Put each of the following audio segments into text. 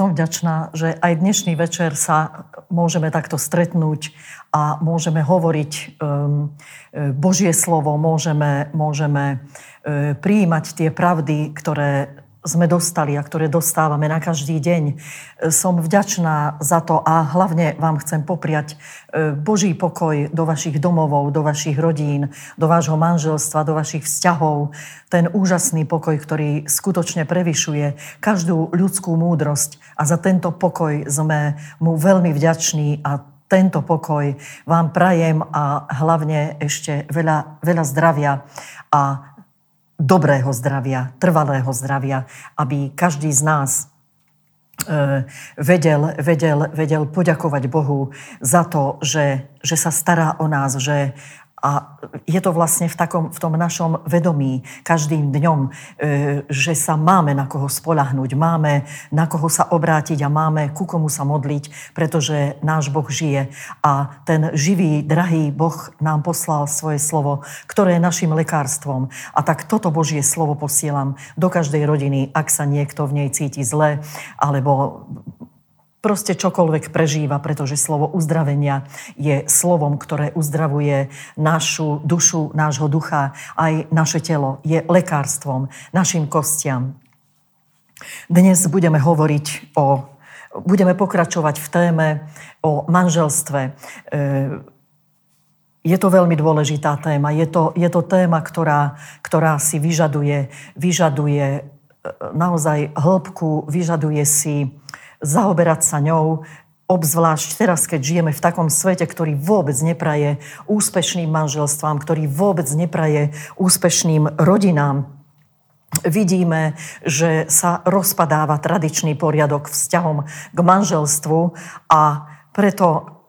som vďačná, že aj dnešný večer sa môžeme takto stretnúť a môžeme hovoriť um, Božie slovo, môžeme, môžeme uh, prijímať tie pravdy, ktoré sme dostali a ktoré dostávame na každý deň. Som vďačná za to a hlavne vám chcem popriať e, Boží pokoj do vašich domovov, do vašich rodín, do vášho manželstva, do vašich vzťahov. Ten úžasný pokoj, ktorý skutočne prevyšuje každú ľudskú múdrosť. A za tento pokoj sme mu veľmi vďační a tento pokoj vám prajem a hlavne ešte veľa, veľa zdravia a dobrého zdravia, trvalého zdravia, aby každý z nás e, vedel, vedel, vedel poďakovať Bohu za to, že, že sa stará o nás, že a je to vlastne v, takom, v tom našom vedomí každým dňom, e, že sa máme na koho spolahnúť, máme na koho sa obrátiť a máme ku komu sa modliť, pretože náš Boh žije. A ten živý, drahý Boh nám poslal svoje slovo, ktoré je našim lekárstvom. A tak toto Božie slovo posielam do každej rodiny, ak sa niekto v nej cíti zle, alebo proste čokoľvek prežíva, pretože slovo uzdravenia je slovom, ktoré uzdravuje našu dušu, nášho ducha, aj naše telo. Je lekárstvom našim kostiam. Dnes budeme hovoriť o, budeme pokračovať v téme o manželstve. E, je to veľmi dôležitá téma. Je to, je to téma, ktorá, ktorá si vyžaduje, vyžaduje e, naozaj hĺbku, vyžaduje si zaoberať sa ňou, obzvlášť teraz, keď žijeme v takom svete, ktorý vôbec nepraje úspešným manželstvám, ktorý vôbec nepraje úspešným rodinám. Vidíme, že sa rozpadáva tradičný poriadok vzťahom k manželstvu a preto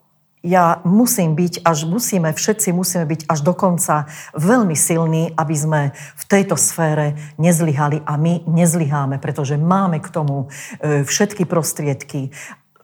ja musím byť, až musíme, všetci musíme byť až do konca veľmi silní, aby sme v tejto sfére nezlyhali a my nezlyháme, pretože máme k tomu e, všetky prostriedky.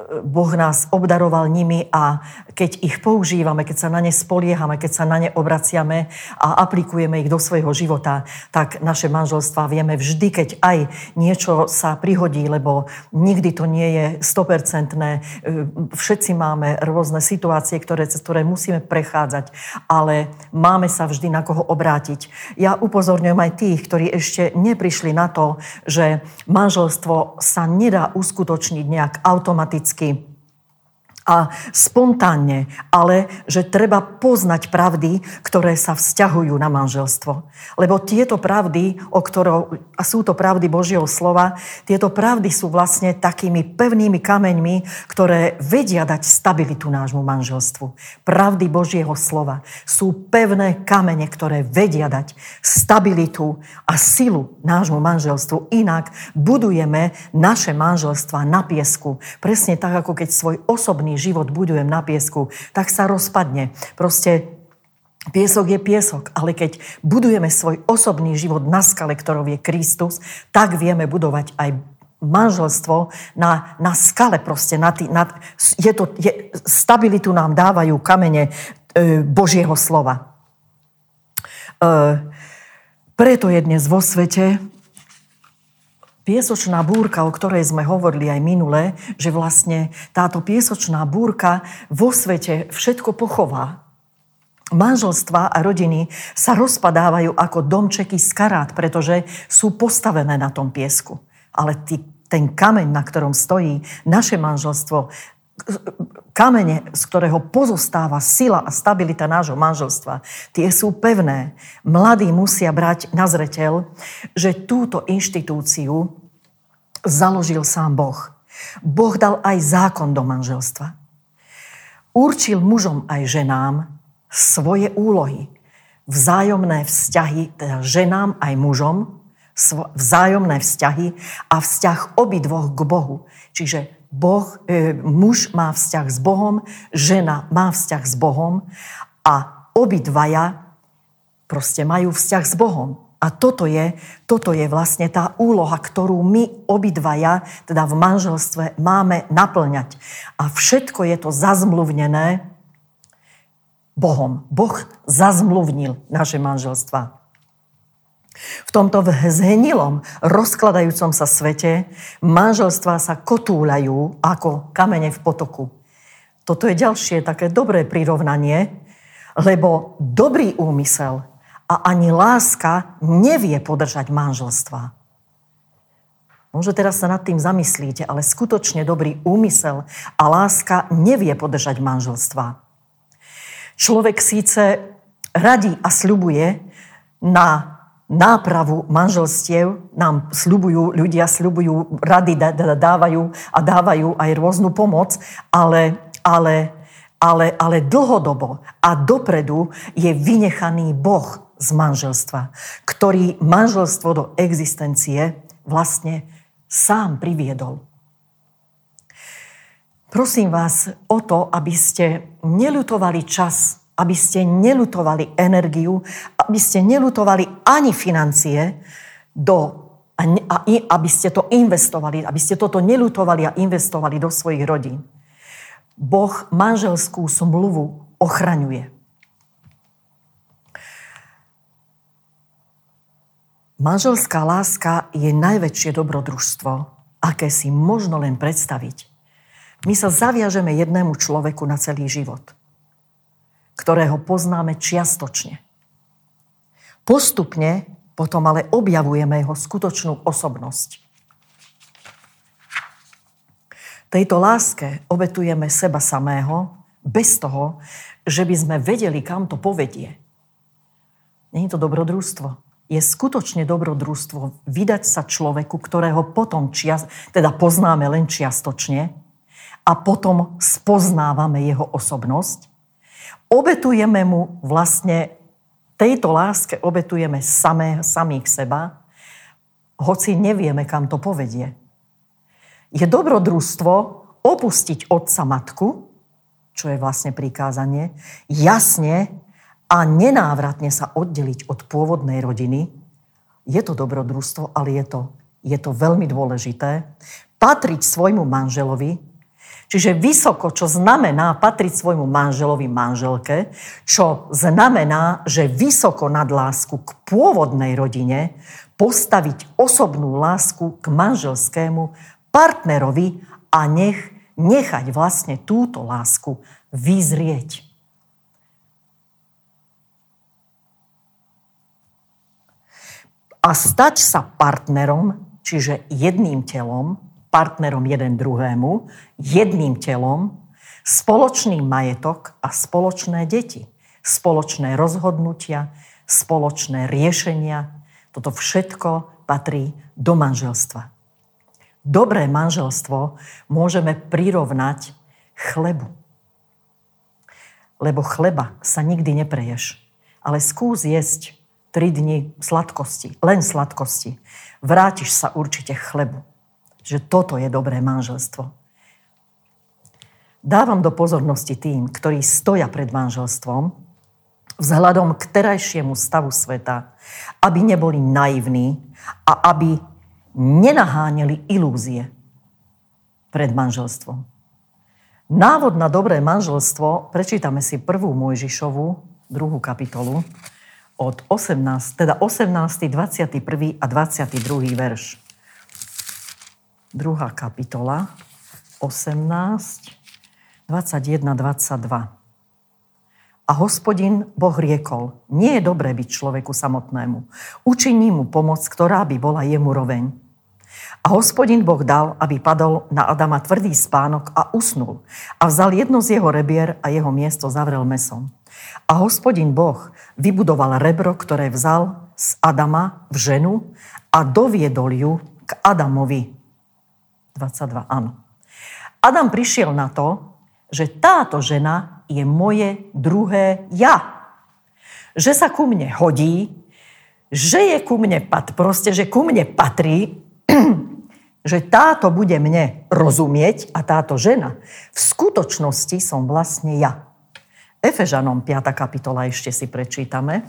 Boh nás obdaroval nimi a keď ich používame, keď sa na ne spoliehame, keď sa na ne obraciame a aplikujeme ich do svojho života, tak naše manželstva vieme vždy, keď aj niečo sa prihodí, lebo nikdy to nie je 100%. Všetci máme rôzne situácie, ktoré, ktoré musíme prechádzať, ale máme sa vždy na koho obrátiť. Ja upozorňujem aj tých, ktorí ešte neprišli na to, že manželstvo sa nedá uskutočniť nejak automaticky automaticky a spontánne, ale že treba poznať pravdy, ktoré sa vzťahujú na manželstvo. Lebo tieto pravdy, o ktorou, a sú to pravdy Božieho slova, tieto pravdy sú vlastne takými pevnými kameňmi, ktoré vedia dať stabilitu nášmu manželstvu. Pravdy Božieho slova sú pevné kamene, ktoré vedia dať stabilitu a silu nášmu manželstvu. Inak budujeme naše manželstva na piesku. Presne tak, ako keď svoj osobný život budujem na piesku, tak sa rozpadne. Proste Piesok je piesok, ale keď budujeme svoj osobný život na skale, ktorou je Kristus, tak vieme budovať aj manželstvo na, na skale proste. Na tý, na, je to, je, stabilitu nám dávajú kamene e, Božieho slova. E, preto je dnes vo svete piesočná búrka, o ktorej sme hovorili aj minule, že vlastne táto piesočná búrka vo svete všetko pochová. Manželstva a rodiny sa rozpadávajú ako domčeky z karát, pretože sú postavené na tom piesku. Ale ty, ten kameň, na ktorom stojí naše manželstvo, kamene, z ktorého pozostáva sila a stabilita nášho manželstva, tie sú pevné. Mladí musia brať na zreteľ, že túto inštitúciu založil sám Boh. Boh dal aj zákon do manželstva. Určil mužom aj ženám svoje úlohy. Vzájomné vzťahy, teda ženám aj mužom, vzájomné vzťahy a vzťah obidvoch k Bohu. Čiže boh, e, muž má vzťah s Bohom, žena má vzťah s Bohom a obidvaja proste majú vzťah s Bohom. A toto je, toto je vlastne tá úloha, ktorú my obidvaja, teda v manželstve, máme naplňať. A všetko je to zazmluvnené Bohom. Boh zazmluvnil naše manželstva. V tomto zhnilom, rozkladajúcom sa svete manželstvá sa kotúľajú ako kamene v potoku. Toto je ďalšie také dobré prirovnanie, lebo dobrý úmysel a ani láska nevie podržať manželstva. Možno teraz sa nad tým zamyslíte, ale skutočne dobrý úmysel a láska nevie podržať manželstva. Človek síce radí a sľubuje na nápravu manželstiev, nám sľubujú, ľudia sľubujú, rady dávajú a dávajú aj rôznu pomoc, ale, ale, ale, ale dlhodobo a dopredu je vynechaný Boh z manželstva, ktorý manželstvo do existencie vlastne sám priviedol. Prosím vás o to, aby ste nelutovali čas, aby ste nelutovali energiu, aby ste nelutovali ani financie, do, a, a, aby ste to investovali, aby ste toto nelutovali a investovali do svojich rodín. Boh manželskú smluvu ochraňuje. Manželská láska je najväčšie dobrodružstvo, aké si možno len predstaviť. My sa zaviažeme jednému človeku na celý život, ktorého poznáme čiastočne. Postupne potom ale objavujeme jeho skutočnú osobnosť. Tejto láske obetujeme seba samého bez toho, že by sme vedeli, kam to povedie. Není to dobrodružstvo je skutočne dobrodružstvo vydať sa človeku, ktorého potom čias, teda poznáme len čiastočne a potom spoznávame jeho osobnosť. Obetujeme mu vlastne tejto láske obetujeme samé, samých seba, hoci nevieme, kam to povedie. Je dobrodružstvo opustiť otca matku, čo je vlastne prikázanie, jasne a nenávratne sa oddeliť od pôvodnej rodiny, je to dobrodružstvo, ale je to, je to veľmi dôležité. Patriť svojmu manželovi, čiže vysoko, čo znamená patriť svojmu manželovi, manželke, čo znamená, že vysoko nad lásku k pôvodnej rodine postaviť osobnú lásku k manželskému partnerovi a nech, nechať vlastne túto lásku vyzrieť. a stať sa partnerom, čiže jedným telom, partnerom jeden druhému, jedným telom, spoločný majetok a spoločné deti, spoločné rozhodnutia, spoločné riešenia. Toto všetko patrí do manželstva. Dobré manželstvo môžeme prirovnať chlebu. Lebo chleba sa nikdy nepreješ, ale skús jesť 3 dni sladkosti, len sladkosti. Vrátiš sa určite chlebu. Že toto je dobré manželstvo. Dávam do pozornosti tým, ktorí stoja pred manželstvom, vzhľadom k terajšiemu stavu sveta, aby neboli naivní a aby nenaháňali ilúzie pred manželstvom. Návod na dobré manželstvo prečítame si prvú Mojžišovu, druhú kapitolu, od 18, teda 18., 21. a 22. verš. Druhá kapitola, 18, 21, 22. A hospodin Boh riekol, nie je dobré byť človeku samotnému. Učiní mu pomoc, ktorá by bola jemu roveň. A hospodin Boh dal, aby padol na Adama tvrdý spánok a usnul. A vzal jedno z jeho rebier a jeho miesto zavrel mesom. A hospodin Boh vybudoval rebro, ktoré vzal z Adama v ženu a doviedol ju k Adamovi. 22, áno. Adam prišiel na to, že táto žena je moje druhé ja. Že sa ku mne hodí, že je ku mne pat, proste, že ku mne patrí, že táto bude mne rozumieť a táto žena v skutočnosti som vlastne ja. Efežanom 5. kapitola ešte si prečítame.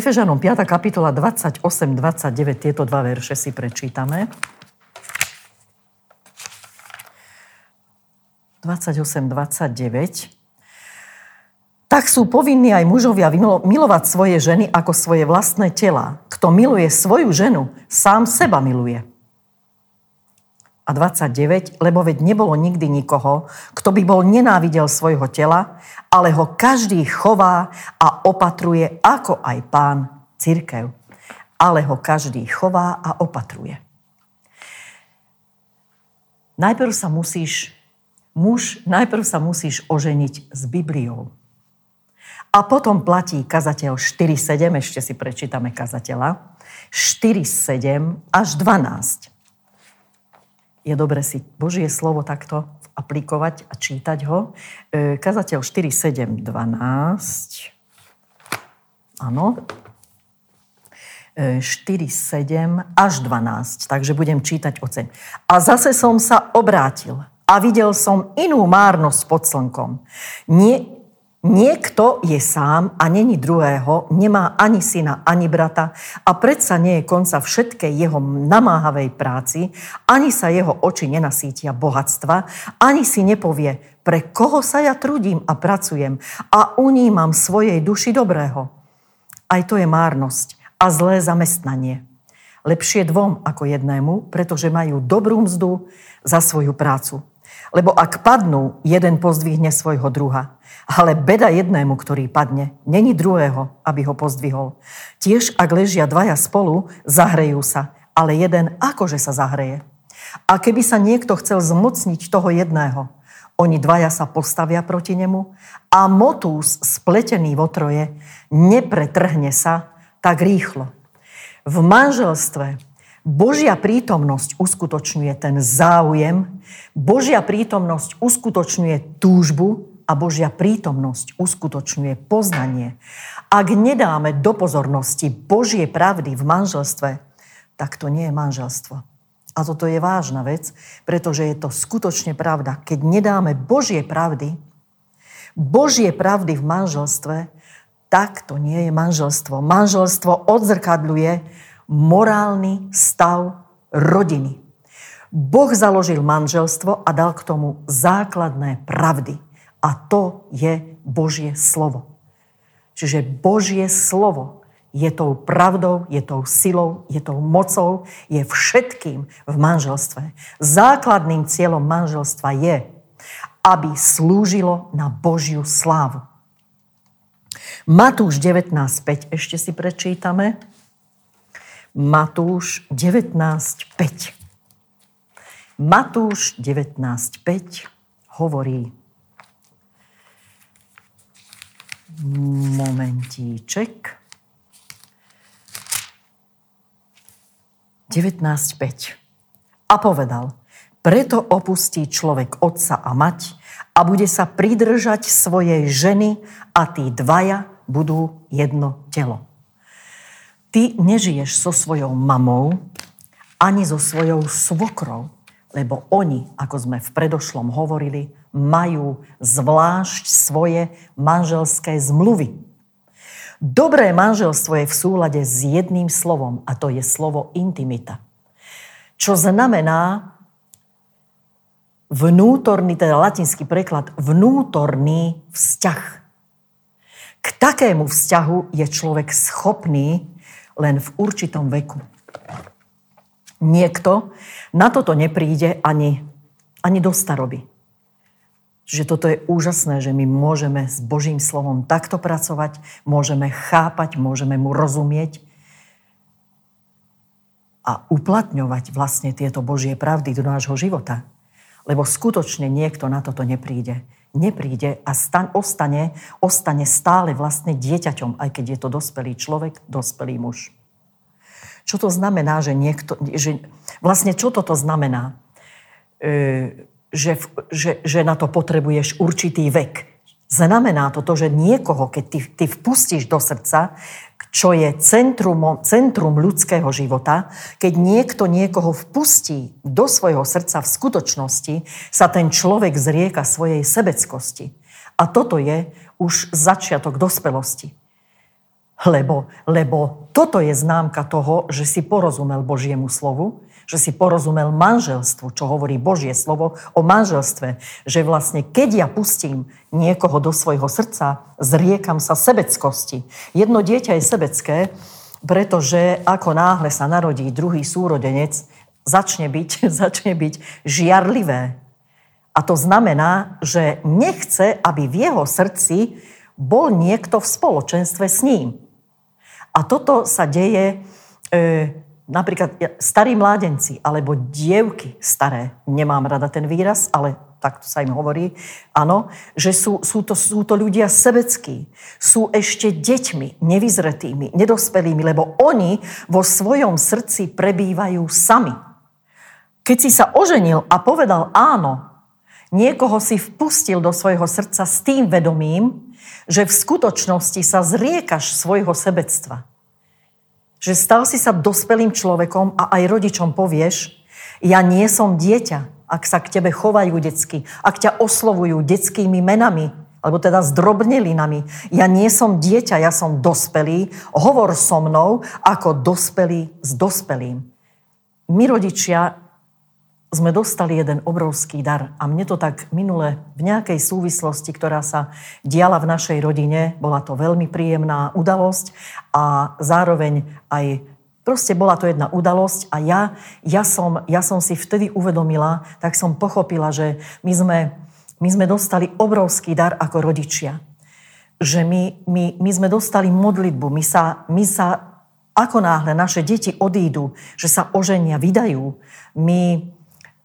Efežanom 5. kapitola 28, 29, tieto dva verše si prečítame. 28, 29. Tak sú povinní aj mužovia milovať svoje ženy ako svoje vlastné tela. Kto miluje svoju ženu, sám seba miluje. A 29, lebo veď nebolo nikdy nikoho, kto by bol nenávidel svojho tela, ale ho každý chová a opatruje, ako aj pán církev. Ale ho každý chová a opatruje. Najprv sa musíš, muž, najprv sa musíš oženiť s Bibliou. A potom platí kazateľ 4.7, ešte si prečítame kazateľa, 4.7 až 12. Je dobre si Božie slovo takto aplikovať a čítať ho. E, kazateľ 4.7, 12. Áno. 4, 7 až 12. Takže budem čítať oceň. A zase som sa obrátil a videl som inú márnosť pod slnkom. Nie, Niekto je sám a není druhého, nemá ani syna, ani brata a predsa nie je konca všetkej jeho namáhavej práci, ani sa jeho oči nenasítia bohatstva, ani si nepovie, pre koho sa ja trudím a pracujem a unímam svojej duši dobrého. Aj to je márnosť a zlé zamestnanie. Lepšie dvom ako jednému, pretože majú dobrú mzdu za svoju prácu. Lebo ak padnú, jeden pozdvihne svojho druha. Ale beda jednému, ktorý padne, není druhého, aby ho pozdvihol. Tiež, ak ležia dvaja spolu, zahrejú sa, ale jeden akože sa zahreje. A keby sa niekto chcel zmocniť toho jedného, oni dvaja sa postavia proti nemu a motús spletený v otroje nepretrhne sa tak rýchlo. V manželstve Božia prítomnosť uskutočňuje ten záujem, Božia prítomnosť uskutočňuje túžbu, a Božia prítomnosť uskutočňuje poznanie. Ak nedáme do pozornosti Božie pravdy v manželstve, tak to nie je manželstvo. A toto je vážna vec, pretože je to skutočne pravda. Keď nedáme Božie pravdy, Božie pravdy v manželstve, tak to nie je manželstvo. Manželstvo odzrkadľuje morálny stav rodiny. Boh založil manželstvo a dal k tomu základné pravdy. A to je Božie slovo. Čiže Božie slovo je tou pravdou, je tou silou, je tou mocou, je všetkým v manželstve. Základným cieľom manželstva je, aby slúžilo na Božiu slávu. Matúš 19.5 ešte si prečítame. Matúš 19.5. Matúš 19.5 hovorí Momentíček. 19.5. A povedal, preto opustí človek otca a mať a bude sa pridržať svojej ženy a tí dvaja budú jedno telo. Ty nežiješ so svojou mamou ani so svojou svokrou, lebo oni, ako sme v predošlom hovorili, majú zvlášť svoje manželské zmluvy. Dobré manželstvo je v súlade s jedným slovom a to je slovo intimita. Čo znamená vnútorný, teda latinský preklad, vnútorný vzťah. K takému vzťahu je človek schopný len v určitom veku. Niekto na toto nepríde ani, ani do staroby. Čiže toto je úžasné, že my môžeme s Božím slovom takto pracovať, môžeme chápať, môžeme mu rozumieť a uplatňovať vlastne tieto Božie pravdy do nášho života. Lebo skutočne niekto na toto nepríde. Nepríde a stan, ostane, ostane stále vlastne dieťaťom, aj keď je to dospelý človek, dospelý muž. Čo to znamená, že niekto... Že, vlastne čo toto znamená? E, že, že, že na to potrebuješ určitý vek. Znamená to to, že niekoho, keď ty, ty vpustíš do srdca, čo je centrum, centrum ľudského života, keď niekto niekoho vpustí do svojho srdca v skutočnosti, sa ten človek zrieka svojej sebeckosti. A toto je už začiatok dospelosti. Lebo, lebo toto je známka toho, že si porozumel Božiemu slovu, že si porozumel manželstvu, čo hovorí Božie slovo o manželstve, že vlastne keď ja pustím niekoho do svojho srdca, zriekam sa sebeckosti. Jedno dieťa je sebecké, pretože ako náhle sa narodí druhý súrodenec, začne byť, začne byť žiarlivé. A to znamená, že nechce, aby v jeho srdci bol niekto v spoločenstve s ním. A toto sa deje e, napríklad starí mládenci alebo dievky staré, nemám rada ten výraz, ale takto sa im hovorí, áno, že sú, sú, to, sú to ľudia sebeckí, sú ešte deťmi, nevyzretými, nedospelými, lebo oni vo svojom srdci prebývajú sami. Keď si sa oženil a povedal áno, niekoho si vpustil do svojho srdca s tým vedomím, že v skutočnosti sa zriekaš svojho sebectva že stal si sa dospelým človekom a aj rodičom povieš, ja nie som dieťa, ak sa k tebe chovajú detsky, ak ťa oslovujú detskými menami, alebo teda zdrobnelinami. Ja nie som dieťa, ja som dospelý. Hovor so mnou ako dospelý s dospelým. My rodičia sme dostali jeden obrovský dar. A mne to tak minule v nejakej súvislosti, ktorá sa diala v našej rodine, bola to veľmi príjemná udalosť a zároveň aj Proste bola to jedna udalosť a ja, ja, som, ja som si vtedy uvedomila, tak som pochopila, že my sme, my sme dostali obrovský dar ako rodičia. Že my, my, my sme dostali modlitbu, my sa, my sa ako náhle naše deti odídu, že sa oženia, vydajú, my,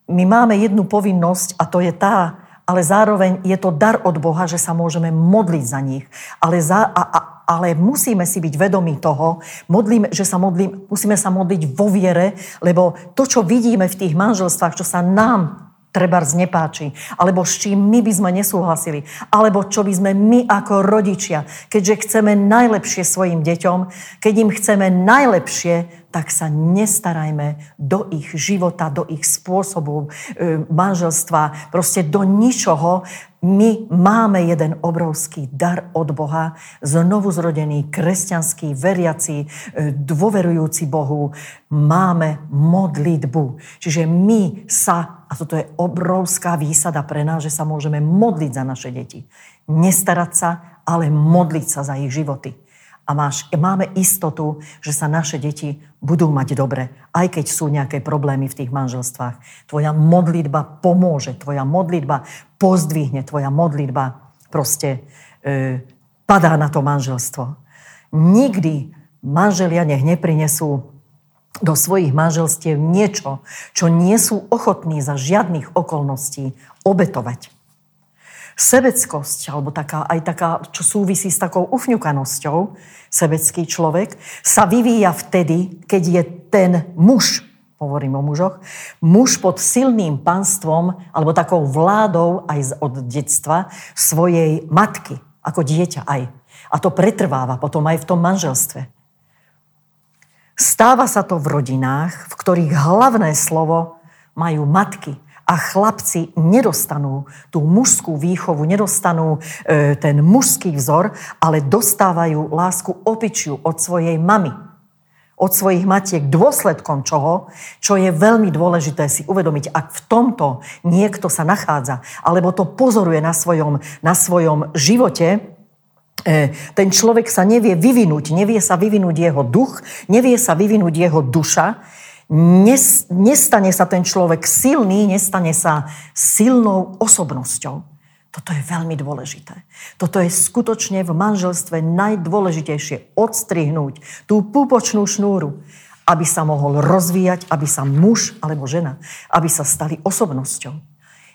my máme jednu povinnosť a to je tá, ale zároveň je to dar od Boha, že sa môžeme modliť za nich. Ale, za, a, a, ale musíme si byť vedomí toho, modlíme, že sa modlím, musíme sa modliť vo viere, lebo to, čo vidíme v tých manželstvách, čo sa nám treba nepáči, alebo s čím my by sme nesúhlasili, alebo čo by sme my ako rodičia, keďže chceme najlepšie svojim deťom, keď im chceme najlepšie, tak sa nestarajme do ich života, do ich spôsobu e, manželstva, proste do ničoho. My máme jeden obrovský dar od Boha, znovu zrodený, kresťanský, veriaci, e, dôverujúci Bohu. Máme modlitbu. Čiže my sa, a toto je obrovská výsada pre nás, že sa môžeme modliť za naše deti. Nestarať sa, ale modliť sa za ich životy a máš, máme istotu, že sa naše deti budú mať dobre, aj keď sú nejaké problémy v tých manželstvách. Tvoja modlitba pomôže, tvoja modlitba pozdvihne, tvoja modlitba proste e, padá na to manželstvo. Nikdy manželia nech neprinesú do svojich manželstiev niečo, čo nie sú ochotní za žiadnych okolností obetovať sebeckosť, alebo taká, aj taká, čo súvisí s takou ufňukanosťou, sebecký človek, sa vyvíja vtedy, keď je ten muž, hovorím o mužoch, muž pod silným panstvom alebo takou vládou aj od detstva svojej matky, ako dieťa aj. A to pretrváva potom aj v tom manželstve. Stáva sa to v rodinách, v ktorých hlavné slovo majú matky, a chlapci nedostanú tú mužskú výchovu, nedostanú e, ten mužský vzor, ale dostávajú lásku opičiu od svojej mamy od svojich matiek, dôsledkom čoho, čo je veľmi dôležité si uvedomiť, ak v tomto niekto sa nachádza, alebo to pozoruje na svojom, na svojom živote, e, ten človek sa nevie vyvinúť, nevie sa vyvinúť jeho duch, nevie sa vyvinúť jeho duša, nestane sa ten človek silný, nestane sa silnou osobnosťou. Toto je veľmi dôležité. Toto je skutočne v manželstve najdôležitejšie. Odstrihnúť tú púpočnú šnúru, aby sa mohol rozvíjať, aby sa muž alebo žena, aby sa stali osobnosťou.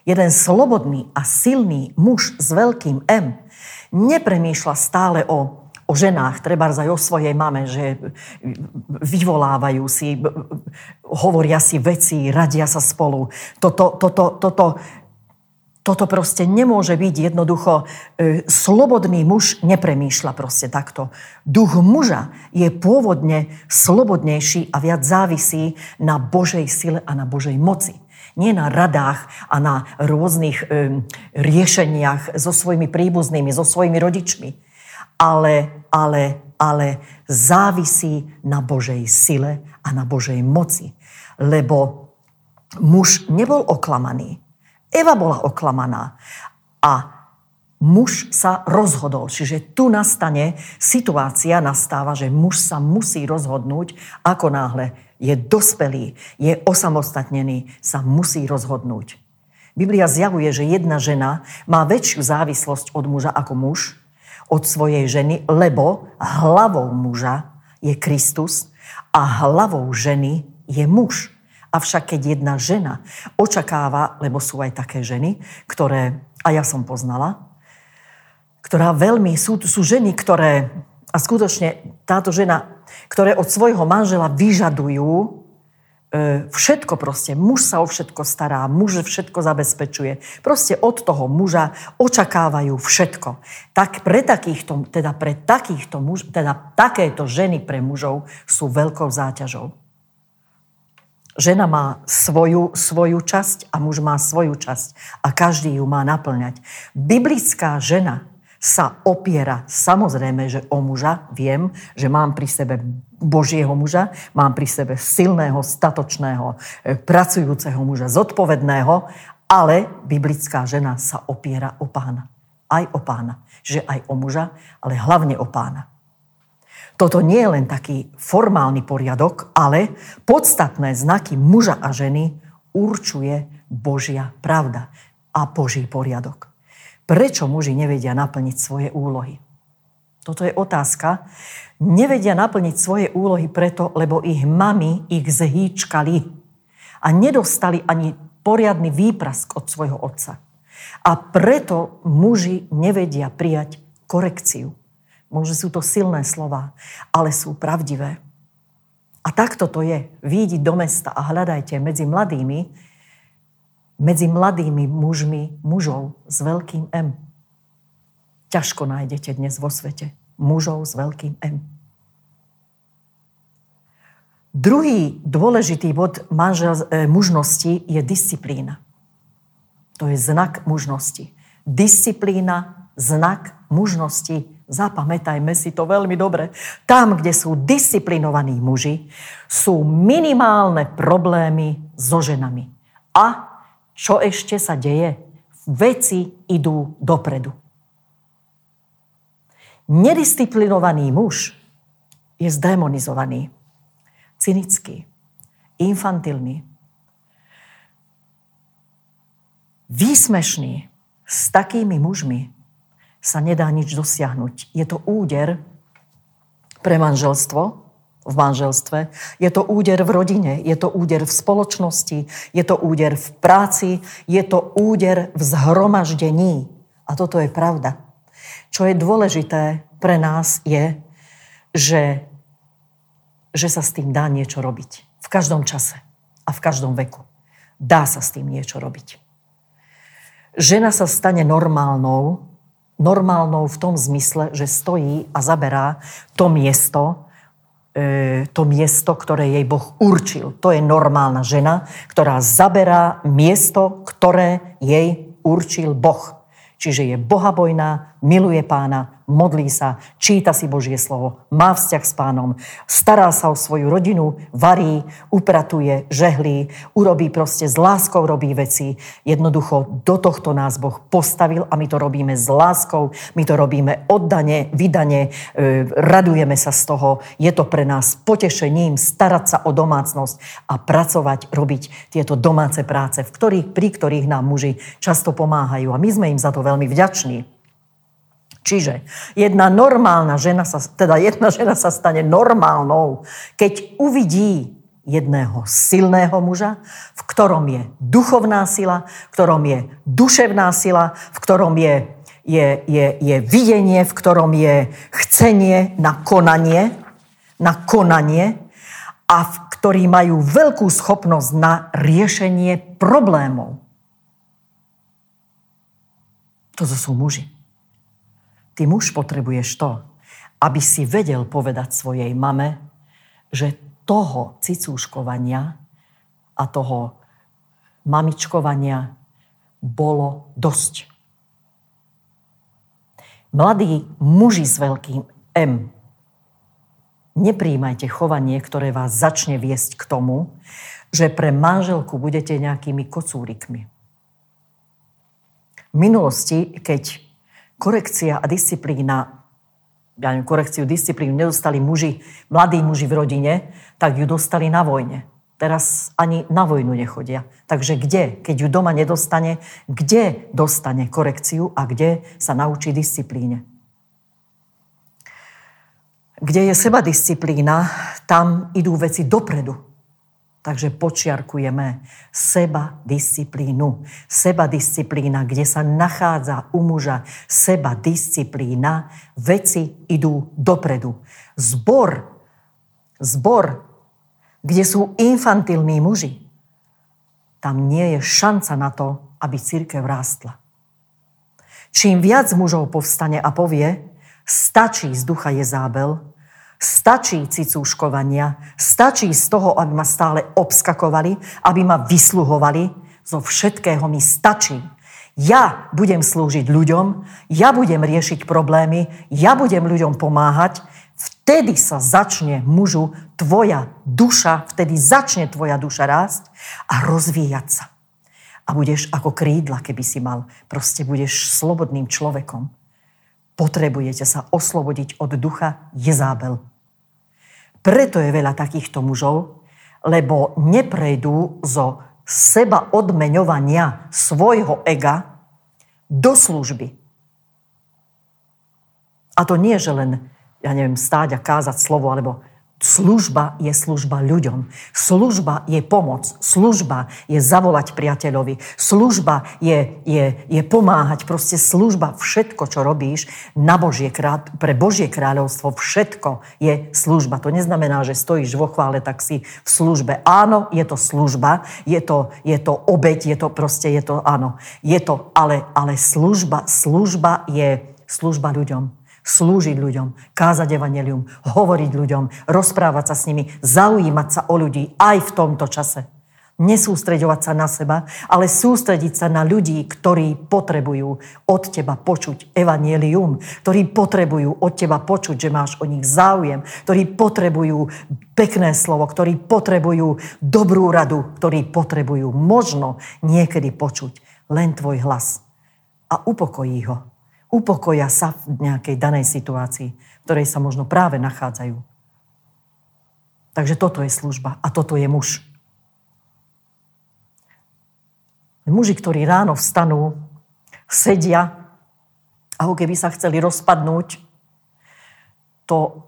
Jeden slobodný a silný muž s veľkým M nepremýšľa stále o o ženách, treba aj o svojej mame, že vyvolávajú si, hovoria si veci, radia sa spolu. Toto, toto, toto, toto proste nemôže byť jednoducho. E, slobodný muž nepremýšľa proste takto. Duch muža je pôvodne slobodnejší a viac závisí na Božej sile a na Božej moci. Nie na radách a na rôznych e, riešeniach so svojimi príbuznými, so svojimi rodičmi ale, ale, ale závisí na Božej sile a na Božej moci. lebo muž nebol oklamaný. Eva bola oklamaná. A muž sa rozhodol. Čiže tu nastane, situácia nastáva, že muž sa musí rozhodnúť, ako náhle je dospelý, je osamostatnený, sa musí rozhodnúť. Biblia zjavuje, že jedna žena má väčšiu závislosť od muža ako muž, od svojej ženy, lebo hlavou muža je Kristus a hlavou ženy je muž. Avšak keď jedna žena očakáva, lebo sú aj také ženy, ktoré, a ja som poznala, ktorá veľmi, sú, sú ženy, ktoré, a skutočne táto žena, ktoré od svojho manžela vyžadujú všetko proste. Muž sa o všetko stará, muž všetko zabezpečuje. Proste od toho muža očakávajú všetko. Tak pre takýchto, teda pre takýchto muž, teda takéto ženy pre mužov sú veľkou záťažou. Žena má svoju, svoju časť a muž má svoju časť a každý ju má naplňať. Biblická žena sa opiera samozrejme, že o muža viem, že mám pri sebe Božieho muža, mám pri sebe silného, statočného, e, pracujúceho muža, zodpovedného, ale biblická žena sa opiera o pána. Aj o pána. Že aj o muža, ale hlavne o pána. Toto nie je len taký formálny poriadok, ale podstatné znaky muža a ženy určuje Božia pravda a Boží poriadok. Prečo muži nevedia naplniť svoje úlohy? Toto je otázka. Nevedia naplniť svoje úlohy preto, lebo ich mami ich zhýčkali a nedostali ani poriadny výprask od svojho otca. A preto muži nevedia prijať korekciu. Možno sú to silné slova, ale sú pravdivé. A takto to je. Výjdi do mesta a hľadajte medzi mladými, medzi mladými mužmi mužov s veľkým M. Ťažko nájdete dnes vo svete mužov s veľkým M. Druhý dôležitý bod manžel, e, mužnosti je disciplína. To je znak mužnosti. Disciplína, znak mužnosti. Zapamätajme si to veľmi dobre. Tam, kde sú disciplinovaní muži, sú minimálne problémy so ženami. A čo ešte sa deje? Veci idú dopredu. Nedisciplinovaný muž je zdemonizovaný, cynický, infantilný, výsmešný. S takými mužmi sa nedá nič dosiahnuť. Je to úder pre manželstvo, v manželstve, je to úder v rodine, je to úder v spoločnosti, je to úder v práci, je to úder v zhromaždení. A toto je pravda. Čo je dôležité pre nás je, že, že sa s tým dá niečo robiť. V každom čase a v každom veku. Dá sa s tým niečo robiť. Žena sa stane normálnou, normálnou v tom zmysle, že stojí a zaberá to miesto, E, to miesto, ktoré jej Boh určil. To je normálna žena, ktorá zaberá miesto, ktoré jej určil Boh. Čiže je bohabojná, miluje pána, modlí sa, číta si Božie slovo, má vzťah s pánom, stará sa o svoju rodinu, varí, upratuje, žehlí, urobí proste s láskou, robí veci. Jednoducho do tohto nás Boh postavil a my to robíme s láskou, my to robíme oddane, vydane, e, radujeme sa z toho. Je to pre nás potešením starať sa o domácnosť a pracovať, robiť tieto domáce práce, v ktorých, pri ktorých nám muži často pomáhajú. A my sme im za to veľmi vďační. Čiže jedna normálna žena sa, teda jedna žena sa stane normálnou, keď uvidí jedného silného muža, v ktorom je duchovná sila, v ktorom je duševná sila, v ktorom je, je, je, je videnie, v ktorom je chcenie na konanie, na konanie a v ktorí majú veľkú schopnosť na riešenie problémov. Toto sú muži. Ty muž potrebuješ to, aby si vedel povedať svojej mame, že toho cicúškovania a toho mamičkovania bolo dosť. Mladí muži s veľkým M nepríjmajte chovanie, ktoré vás začne viesť k tomu, že pre manželku budete nejakými kocúrikmi. V minulosti, keď korekcia a disciplína, ja neviem, korekciu disciplínu nedostali muži, mladí muži v rodine, tak ju dostali na vojne. Teraz ani na vojnu nechodia. Takže kde, keď ju doma nedostane, kde dostane korekciu a kde sa naučí disciplíne? Kde je seba disciplína, tam idú veci dopredu. Takže počiarkujeme seba disciplínu. Seba disciplína, kde sa nachádza u muža seba disciplína, veci idú dopredu. Zbor, zbor kde sú infantilní muži, tam nie je šanca na to, aby církev rástla. Čím viac mužov povstane a povie, stačí z ducha Jezábel, stačí cicúškovania, stačí z toho, aby ma stále obskakovali, aby ma vysluhovali, zo všetkého mi stačí. Ja budem slúžiť ľuďom, ja budem riešiť problémy, ja budem ľuďom pomáhať, Vtedy sa začne mužu tvoja duša, vtedy začne tvoja duša rásť a rozvíjať sa. A budeš ako krídla, keby si mal. Proste budeš slobodným človekom. Potrebujete sa oslobodiť od ducha Jezábel. Preto je veľa takýchto mužov, lebo neprejdú zo seba odmeňovania svojho ega do služby. A to nie, že len ja neviem, stáť a kázať slovo, alebo služba je služba ľuďom. Služba je pomoc. Služba je zavolať priateľovi. Služba je, je, je pomáhať. Proste služba, všetko, čo robíš na Božie krá... pre Božie kráľovstvo, všetko je služba. To neznamená, že stojíš vo chvále, tak si v službe. Áno, je to služba, je to, je to obeď, je to proste, je to, áno, je to, ale, ale služba, služba je služba ľuďom slúžiť ľuďom, kázať evanelium, hovoriť ľuďom, rozprávať sa s nimi, zaujímať sa o ľudí aj v tomto čase. Nesústreďovať sa na seba, ale sústrediť sa na ľudí, ktorí potrebujú od teba počuť evanielium, ktorí potrebujú od teba počuť, že máš o nich záujem, ktorí potrebujú pekné slovo, ktorí potrebujú dobrú radu, ktorí potrebujú možno niekedy počuť len tvoj hlas a upokojí ho upokoja sa v nejakej danej situácii, v ktorej sa možno práve nachádzajú. Takže toto je služba a toto je muž. Muži, ktorí ráno vstanú, sedia, ako keby sa chceli rozpadnúť, to,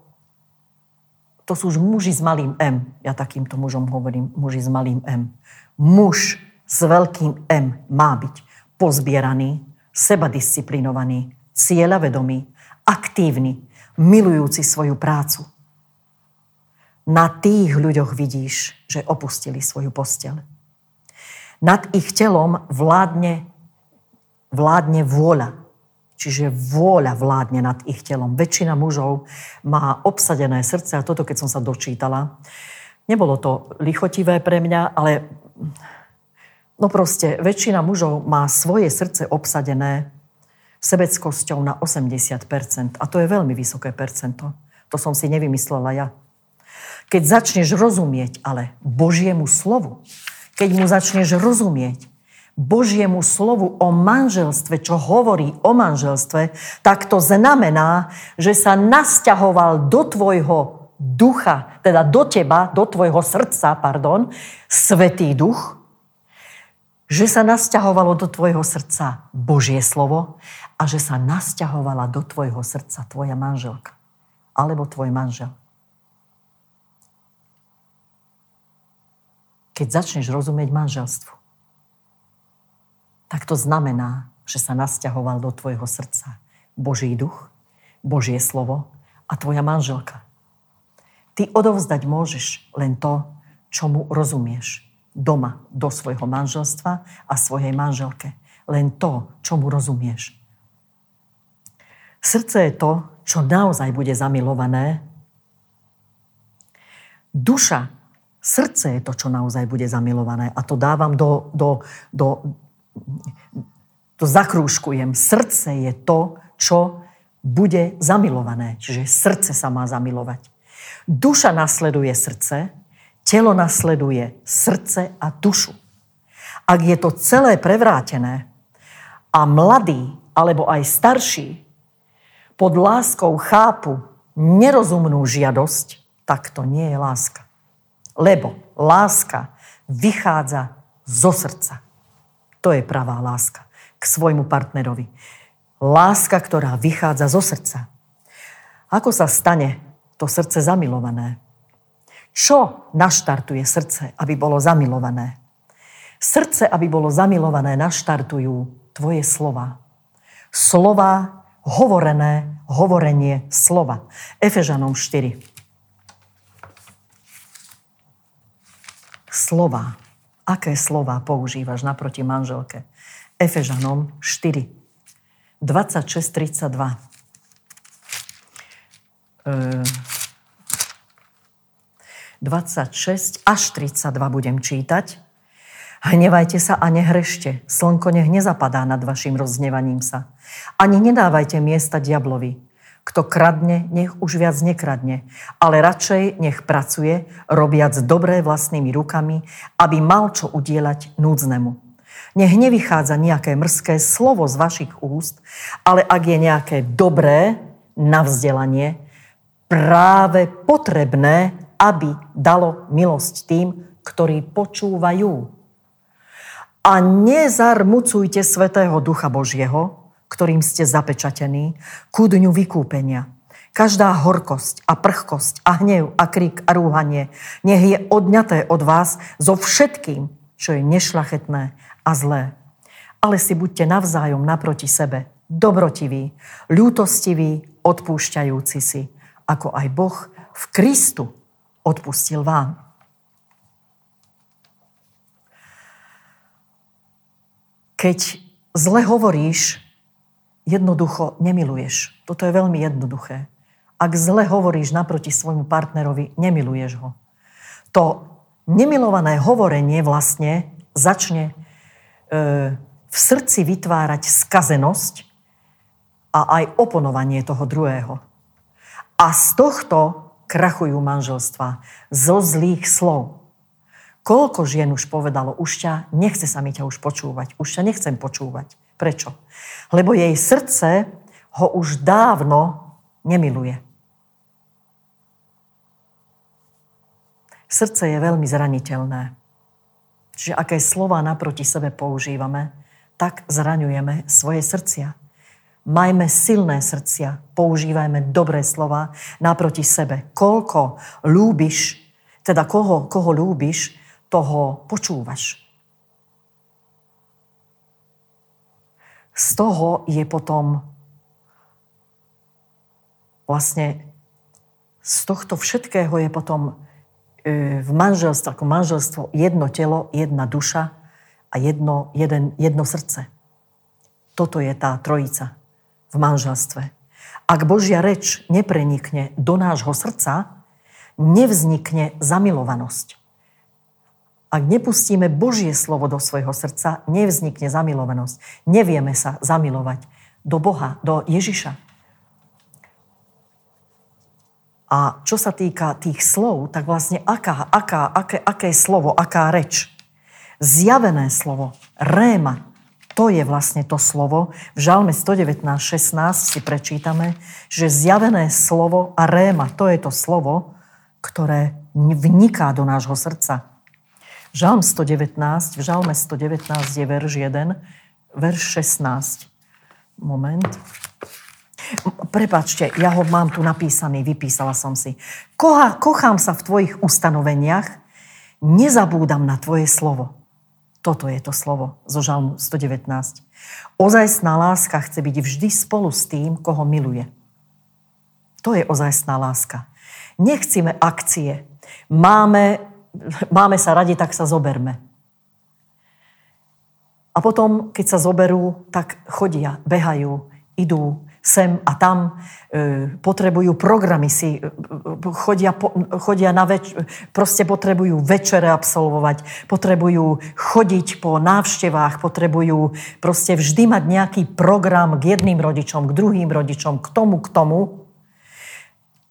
to sú už muži s malým M. Ja takýmto mužom hovorím, muži s malým M. Muž s veľkým M má byť pozbieraný, sebadisciplinovaný, cieľavedomý, aktívny, milujúci svoju prácu. Na tých ľuďoch vidíš, že opustili svoju postel. Nad ich telom vládne, vládne vôľa. Čiže vôľa vládne nad ich telom. Väčšina mužov má obsadené srdce a toto, keď som sa dočítala, nebolo to lichotivé pre mňa, ale no proste väčšina mužov má svoje srdce obsadené sebeckosťou na 80%. A to je veľmi vysoké percento. To som si nevymyslela ja. Keď začneš rozumieť ale Božiemu slovu, keď mu začneš rozumieť Božiemu slovu o manželstve, čo hovorí o manželstve, tak to znamená, že sa nasťahoval do tvojho ducha, teda do teba, do tvojho srdca, pardon, Svetý duch, že sa nasťahovalo do tvojho srdca Božie slovo a že sa nasťahovala do tvojho srdca tvoja manželka alebo tvoj manžel. Keď začneš rozumieť manželstvu, tak to znamená, že sa nasťahoval do tvojho srdca Boží duch, Božie slovo a tvoja manželka. Ty odovzdať môžeš len to, čo mu rozumieš doma do svojho manželstva a svojej manželke. Len to, čo mu rozumieš. Srdce je to, čo naozaj bude zamilované. Duša, srdce je to, čo naozaj bude zamilované. A to dávam do, do, do, to zakrúškujem. Srdce je to, čo bude zamilované. Čiže srdce sa má zamilovať. Duša nasleduje srdce, telo nasleduje srdce a dušu. Ak je to celé prevrátené a mladí alebo aj starší pod láskou chápu nerozumnú žiadosť, tak to nie je láska. Lebo láska vychádza zo srdca. To je pravá láska k svojmu partnerovi. Láska, ktorá vychádza zo srdca. Ako sa stane to srdce zamilované? Čo naštartuje srdce, aby bolo zamilované? Srdce, aby bolo zamilované, naštartujú tvoje slova. Slova hovorené, hovorenie slova. Efežanom 4. Slova. Aké slova používaš naproti manželke? Efežanom 4. 26, 32. 26 až 32 budem čítať. Hnevajte sa a nehrešte. Slnko nech nezapadá nad vašim rozhnevaním sa. Ani nedávajte miesta diablovi. Kto kradne, nech už viac nekradne, ale radšej nech pracuje, robiac dobré vlastnými rukami, aby mal čo udielať núdznemu. Nech nevychádza nejaké mrzké slovo z vašich úst, ale ak je nejaké dobré na vzdelanie, práve potrebné aby dalo milosť tým, ktorí počúvajú. A nezarmucujte Svetého Ducha Božieho, ktorým ste zapečatení, ku dňu vykúpenia. Každá horkosť a prchkosť a hnev a krik a rúhanie nech je odňaté od vás so všetkým, čo je nešlachetné a zlé. Ale si buďte navzájom naproti sebe, dobrotiví, ľútostiví, odpúšťajúci si, ako aj Boh v Kristu odpustil vám. Keď zle hovoríš, jednoducho nemiluješ. Toto je veľmi jednoduché. Ak zle hovoríš naproti svojmu partnerovi, nemiluješ ho. To nemilované hovorenie vlastne začne e, v srdci vytvárať skazenosť a aj oponovanie toho druhého. A z tohto krachujú manželstva zo zlých slov. Koľko žien už povedalo, už ťa, nechce sa mi ťa už počúvať, už ťa nechcem počúvať. Prečo? Lebo jej srdce ho už dávno nemiluje. Srdce je veľmi zraniteľné. Čiže aké slova naproti sebe používame, tak zraňujeme svoje srdcia. Majme silné srdcia, používajme dobré slova naproti sebe. Koľko ľúbiš, teda koho, koho ľúbiš, toho počúvaš. Z toho je potom vlastne z tohto všetkého je potom e, v manželstve, ako manželstvo jedno telo, jedna duša a jedno, jeden, jedno srdce. Toto je tá trojica v manželstve. Ak Božia reč neprenikne do nášho srdca, nevznikne zamilovanosť. Ak nepustíme Božie slovo do svojho srdca, nevznikne zamilovanosť. Nevieme sa zamilovať do Boha, do Ježiša. A čo sa týka tých slov, tak vlastne aká, aká, aké, aké slovo, aká reč? Zjavené slovo, réma, to je vlastne to slovo. V Žalme 119.16 si prečítame, že zjavené slovo a réma, to je to slovo, ktoré vniká do nášho srdca. Žalm 119, v Žalme 119 je verš 1, verš 16. Moment. Prepačte, ja ho mám tu napísaný, vypísala som si. Koha, kochám sa v tvojich ustanoveniach, nezabúdam na tvoje slovo. Toto je to slovo zo Žalmu 119. Ozajstná láska chce byť vždy spolu s tým, koho miluje. To je ozajstná láska. Nechcíme akcie. Máme, máme sa radi, tak sa zoberme. A potom, keď sa zoberú, tak chodia, behajú, idú, sem a tam, e, potrebujú programy si, e, chodia, chodia na več, proste potrebujú večere absolvovať, potrebujú chodiť po návštevách, potrebujú proste vždy mať nejaký program k jedným rodičom, k druhým rodičom, k tomu, k tomu.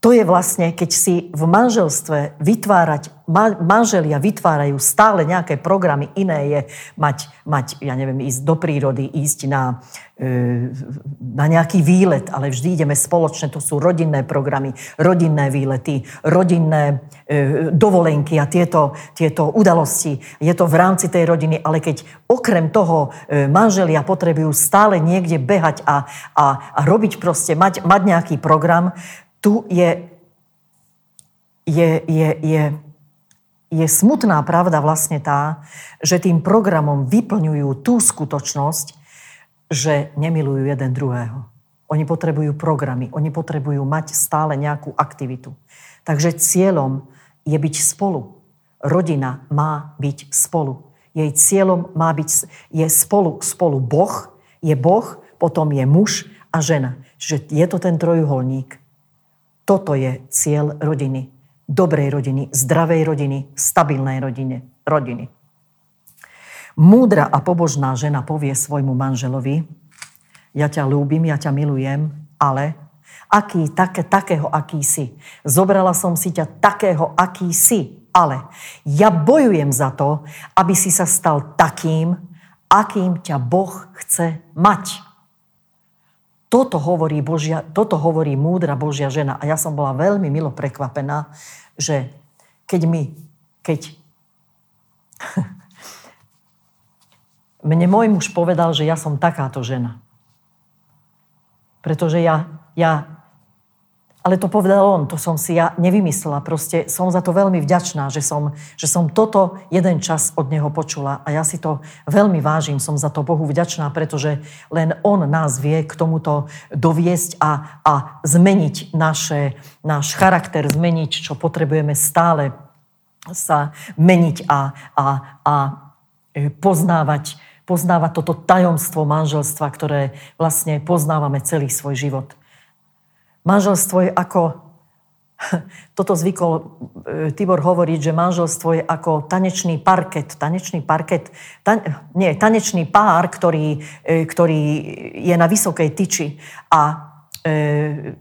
To je vlastne, keď si v manželstve vytvárať, manželia vytvárajú stále nejaké programy, iné je mať, mať ja neviem, ísť do prírody, ísť na, e, na nejaký výlet, ale vždy ideme spoločne, to sú rodinné programy, rodinné výlety, rodinné e, dovolenky a tieto, tieto udalosti. Je to v rámci tej rodiny, ale keď okrem toho e, manželia potrebujú stále niekde behať a, a, a robiť proste, mať, mať nejaký program, tu je, je, je, je, je smutná pravda vlastne tá, že tým programom vyplňujú tú skutočnosť, že nemilujú jeden druhého. Oni potrebujú programy, oni potrebujú mať stále nejakú aktivitu. Takže cieľom je byť spolu. Rodina má byť spolu. Jej cieľom má byť, je spolu, spolu Boh, je Boh, potom je muž a žena. Čiže je to ten trojuholník. Toto je cieľ rodiny. Dobrej rodiny, zdravej rodiny, stabilnej rodine, rodiny. Múdra a pobožná žena povie svojmu manželovi, ja ťa ľúbim, ja ťa milujem, ale aký, také, takého, aký si. Zobrala som si ťa takého, aký si, ale ja bojujem za to, aby si sa stal takým, akým ťa Boh chce mať. Toto hovorí, Božia, toto hovorí múdra Božia žena. A ja som bola veľmi milo prekvapená, že keď mi, keď mne môj muž povedal, že ja som takáto žena. Pretože ja, ja ale to povedal on, to som si ja nevymyslela. Proste som za to veľmi vďačná, že som, že som toto jeden čas od neho počula. A ja si to veľmi vážim, som za to Bohu vďačná, pretože len on nás vie k tomuto doviesť a, a zmeniť naše, náš charakter, zmeniť, čo potrebujeme stále sa meniť a, a, a e, poznávať, poznávať toto tajomstvo manželstva, ktoré vlastne poznávame celý svoj život. Manželstvo je ako, toto zvykol e, Tibor hovoriť, že manželstvo je ako tanečný parket. Tanečný parket, tan, nie, tanečný pár, ktorý, e, ktorý je na vysokej tyči a e,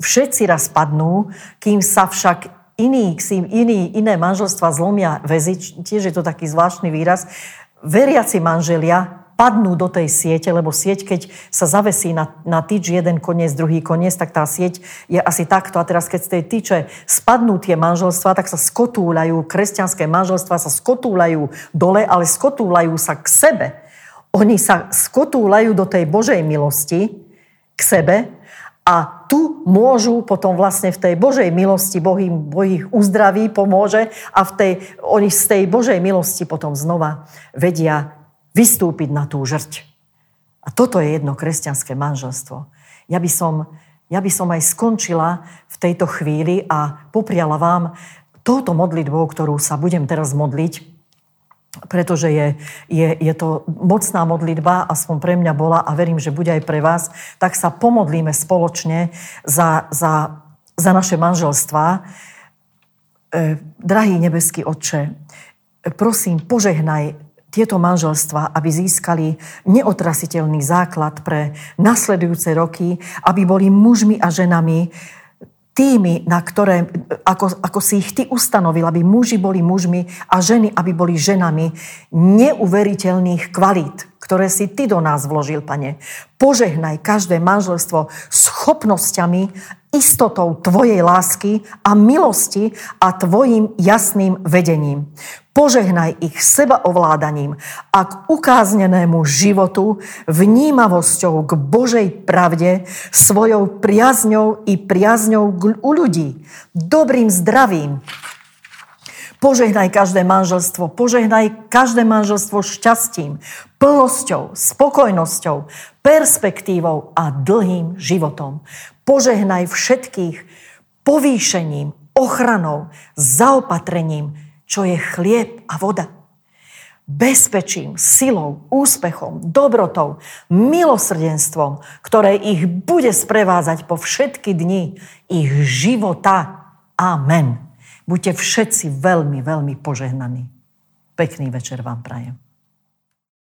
všetci raz padnú, kým sa však iný, iný, iné manželstva zlomia väzy, tiež je to taký zvláštny výraz, veriaci manželia padnú do tej siete, lebo sieť, keď sa zavesí na, na tyč jeden koniec, druhý koniec, tak tá sieť je asi takto. A teraz, keď z tej tyče spadnú tie manželstva, tak sa skotúľajú, kresťanské manželstva sa skotúľajú dole, ale skotúľajú sa k sebe. Oni sa skotúľajú do tej Božej milosti k sebe a tu môžu potom vlastne v tej Božej milosti Boh, im, boh ich uzdraví, pomôže a v tej, oni z tej Božej milosti potom znova vedia vystúpiť na tú žrť. A toto je jedno kresťanské manželstvo. Ja by som, ja by som aj skončila v tejto chvíli a popriala vám touto modlitbou, ktorú sa budem teraz modliť, pretože je, je, je to mocná modlitba, aspoň pre mňa bola a verím, že bude aj pre vás, tak sa pomodlíme spoločne za, za, za naše manželstvá. E, drahý nebeský Otče, prosím, požehnaj tieto manželstva, aby získali neotrasiteľný základ pre nasledujúce roky, aby boli mužmi a ženami tými, na ktoré, ako, ako si ich ty ustanovil, aby muži boli mužmi a ženy, aby boli ženami neuveriteľných kvalít, ktoré si ty do nás vložil, pane. Požehnaj každé manželstvo schopnosťami, istotou tvojej lásky a milosti a tvojim jasným vedením. Požehnaj ich seba ovládaním a k ukáznenému životu, vnímavosťou k Božej pravde, svojou priazňou i priazňou u ľudí, dobrým zdravím. Požehnaj každé manželstvo, požehnaj každé manželstvo šťastím, plnosťou, spokojnosťou, perspektívou a dlhým životom. Požehnaj všetkých povýšením, ochranou, zaopatrením, čo je chlieb a voda. Bezpečím, silou, úspechom, dobrotou, milosrdenstvom, ktoré ich bude sprevázať po všetky dni ich života. Amen. Buďte všetci veľmi, veľmi požehnaní. Pekný večer vám prajem.